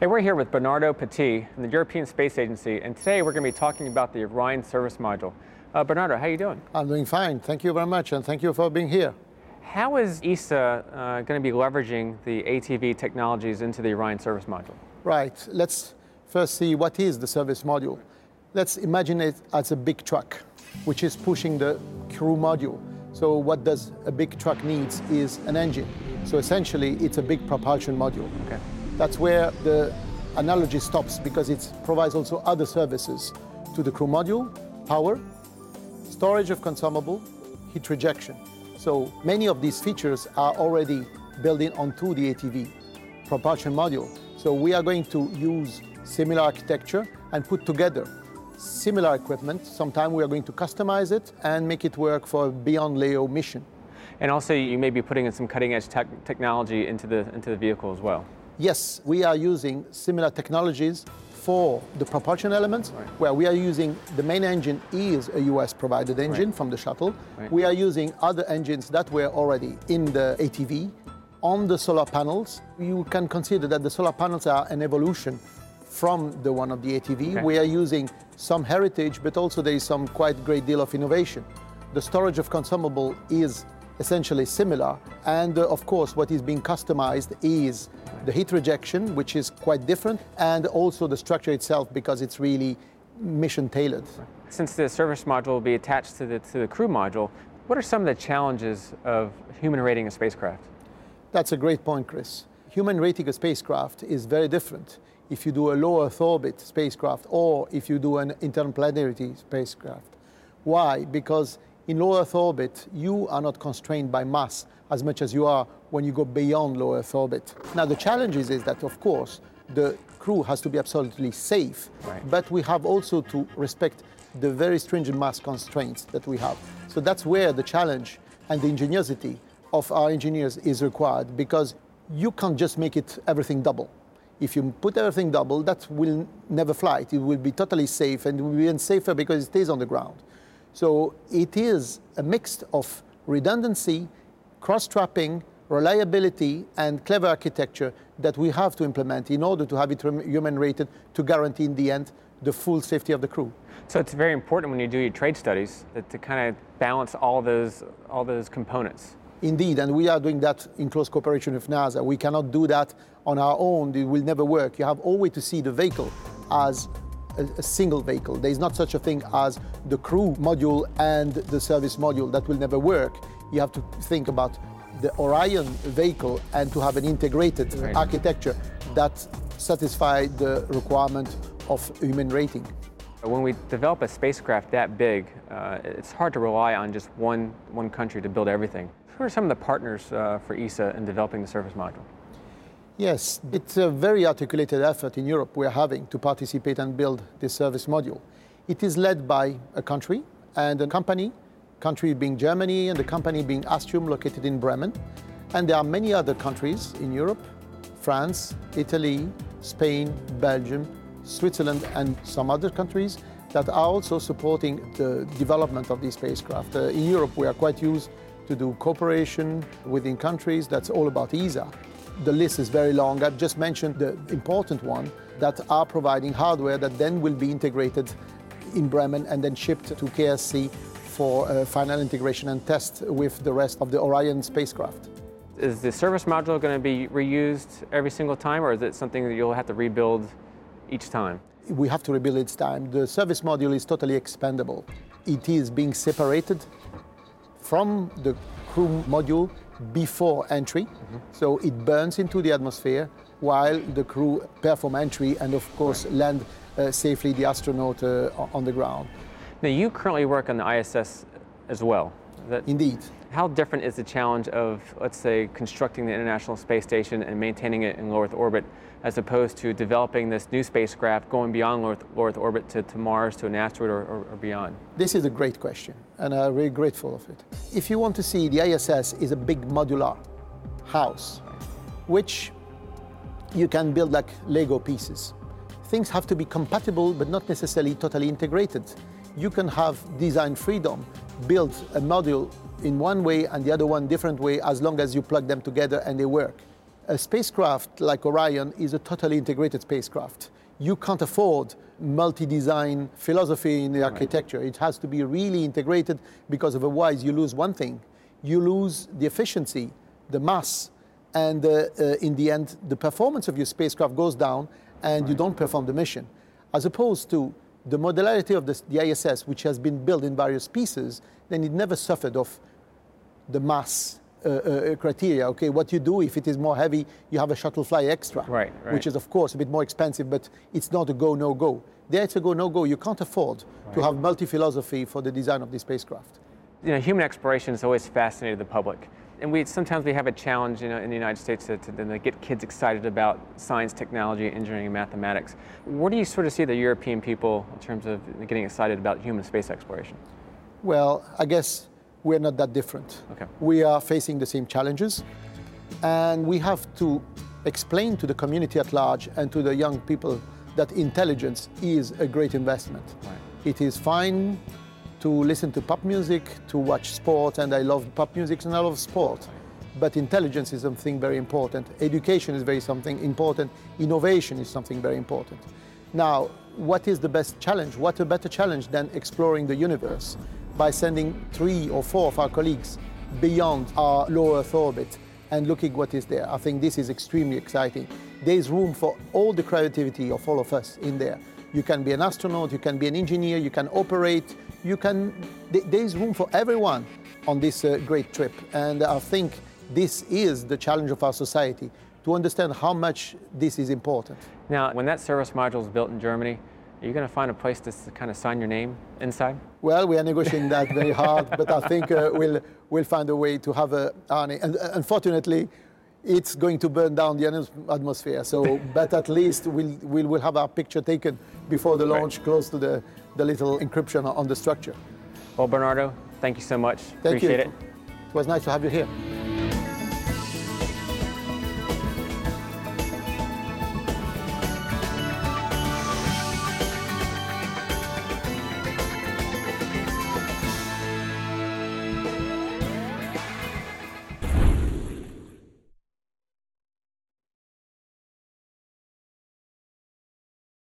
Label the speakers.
Speaker 1: Hey, we're here with Bernardo Patti from the European Space Agency, and today we're going to be talking about the Orion service module. Uh, Bernardo, how are you doing?
Speaker 2: I'm doing fine. Thank you very much, and thank you for being here.
Speaker 1: How is ESA uh, going to be leveraging the ATV technologies into the Orion service module?
Speaker 2: Right. Let's first see what is the service module. Let's imagine it as a big truck, which is pushing the crew module. So what does a big truck needs is an engine. So essentially, it's a big propulsion module.
Speaker 1: Okay.
Speaker 2: That's where the analogy stops because it provides also other services to the crew module, power, storage of consumable, heat rejection. So many of these features are already built in onto the ATV propulsion module. So we are going to use similar architecture and put together similar equipment. Sometime we are going to customize it and make it work for beyond LEO mission.
Speaker 1: And also, you may be putting in some cutting edge tech technology into the, into the vehicle as well.
Speaker 2: Yes, we are using similar technologies for the propulsion elements,
Speaker 1: Right.
Speaker 2: where we are using the main engine is a US provided engine
Speaker 1: Right.
Speaker 2: from the shuttle.
Speaker 1: Right.
Speaker 2: We are using other engines that were already in the ATV. On the solar panels, you can consider that the solar panels are an evolution from the one of the ATV.
Speaker 1: Okay.
Speaker 2: We are using some heritage, but also there is some quite great deal of innovation. The storage of consumable is essentially similar, and uh, of course, what is being customized is the heat rejection, which is quite different, and also the structure itself because it's really mission tailored.
Speaker 1: Since the service module will be attached to the, to the crew module, what are some of the challenges of human rating a spacecraft?
Speaker 2: That's a great point, Chris. Human rating a spacecraft is very different if you do a low Earth orbit spacecraft or if you do an interplanetary spacecraft. Why? Because in low Earth orbit, you are not constrained by mass as much as you are when you go beyond low Earth orbit. Now, the challenge is, is that, of course, the crew has to be absolutely safe,
Speaker 1: Right.
Speaker 2: but we have also to respect the very stringent mass constraints that we have. So that's where the challenge and the ingenuity of our engineers is required because you can't just make it everything double. If you put everything double, that will never fly. It will be totally safe and it will be even safer because it stays on the ground. So it is a mix of redundancy, cross-strapping, reliability, and clever architecture that we have to implement in order to have it human rated to guarantee in the end the full safety of the crew.
Speaker 1: So it's very important when you do your trade studies that to kind of balance all those, all those components.
Speaker 2: Indeed, and we are doing that in close cooperation with NASA. We cannot do that on our own, it will never work. You have always to see the vehicle as a, a single vehicle. There is not such a thing as the crew module and the service module. That will never work. You have to think about the Orion vehicle and to have an integrated
Speaker 1: Right.
Speaker 2: architecture that satisfy the requirement of human rating.
Speaker 1: When we develop a spacecraft that big, uh, it's hard to rely on just one, one country to build everything. Who are some of the partners uh, for ESA in developing the service module?
Speaker 2: Yes, it's a very articulated effort in Europe we're having to participate and build this service module. It is led by a country and a company, country being Germany and the company being Astrium located in Bremen. And there are many other countries in Europe, France, Italy, Spain, Belgium, Switzerland and some other countries that are also supporting the development of these spacecraft. Uh, in Europe we are quite used to do cooperation within countries, that's all about ESA. The list is very long. I've just mentioned the important one that are providing hardware that then will be integrated in Bremen and then shipped to KSC for uh, final integration and test with the rest of the Orion spacecraft.
Speaker 1: Is the service module going to be reused every single time, or is it something that you'll have to rebuild each time?
Speaker 2: We have to rebuild its time. The service module is totally expendable. It is being separated from the crew module before entry, so it burns into the atmosphere while the crew perform entry and, of course, land uh, safely the astronaut uh, on the ground.
Speaker 1: Now, you currently work on the ISS as well. That-
Speaker 2: Indeed.
Speaker 1: how different is the challenge of, let's say, constructing the International Space Station and maintaining it in low Earth orbit, as opposed to developing this new spacecraft going beyond low Earth, low Earth orbit to, to Mars, to an asteroid, or, or, or beyond?
Speaker 2: This is a great question, and I'm really grateful of it. If you want to see, the ISS is a big modular house, which you can build like Lego pieces. Things have to be compatible, but not necessarily totally integrated. You can have design freedom, build a module in one way and the other one different way, as long as you plug them together and they work. A spacecraft like Orion is a totally integrated spacecraft. You can't afford multi-design philosophy in the architecture. Right. It has to be really integrated because otherwise you lose one thing. You lose the efficiency, the mass, and uh, uh, in the end, the performance of your spacecraft goes down and right. you don't perform the mission. As opposed to the modularity of the, the ISS, which has been built in various pieces, then it never suffered of the mass uh, uh, criteria. Okay, what you do if it is more heavy, you have a shuttle fly extra,
Speaker 1: right, right.
Speaker 2: which is of course a bit more expensive, but it's not a go no go. There it's a go no go. You can't afford right. to have multi philosophy for the design of the spacecraft.
Speaker 1: You know, human exploration has always fascinated the public and we sometimes we have a challenge you know, in the United States to, to, to, get kids excited about science, technology, engineering, and mathematics. Where do you sort of see the European people in terms of getting excited about human space exploration?
Speaker 2: Well, I guess we're not that different.
Speaker 1: Okay.
Speaker 2: We are facing the same challenges, and we have to explain to the community at large and to the young people that intelligence is a great investment.
Speaker 1: Right.
Speaker 2: It is fine to listen to pop music, to watch sport, and I love pop music and I love sport. But intelligence is something very important. Education is very something important. Innovation is something very important. Now, what is the best challenge? What a better challenge than exploring the universe by sending three or four of our colleagues beyond our low Earth orbit and looking what is there. I think this is extremely exciting. There is room for all the creativity of all of us in there. You can be an astronaut, you can be an engineer, you can operate, you can, there is room for everyone on this uh, great trip. And I think this is the challenge of our society to understand how much this is important.
Speaker 1: Now, when that service module is built in Germany, are you going to find a place to kind of sign your name inside?
Speaker 2: Well, we are negotiating that very hard, but I think uh, we'll, we'll find a way to have a, and unfortunately, it's going to burn down the atmosphere. So, but at least we'll, we'll, we'll have our picture taken before the launch, right. close to the, the little encryption on the structure.
Speaker 1: Well, Bernardo, thank you so much.
Speaker 2: Thank
Speaker 1: Appreciate
Speaker 2: you.
Speaker 1: it.
Speaker 2: It was nice to have you here.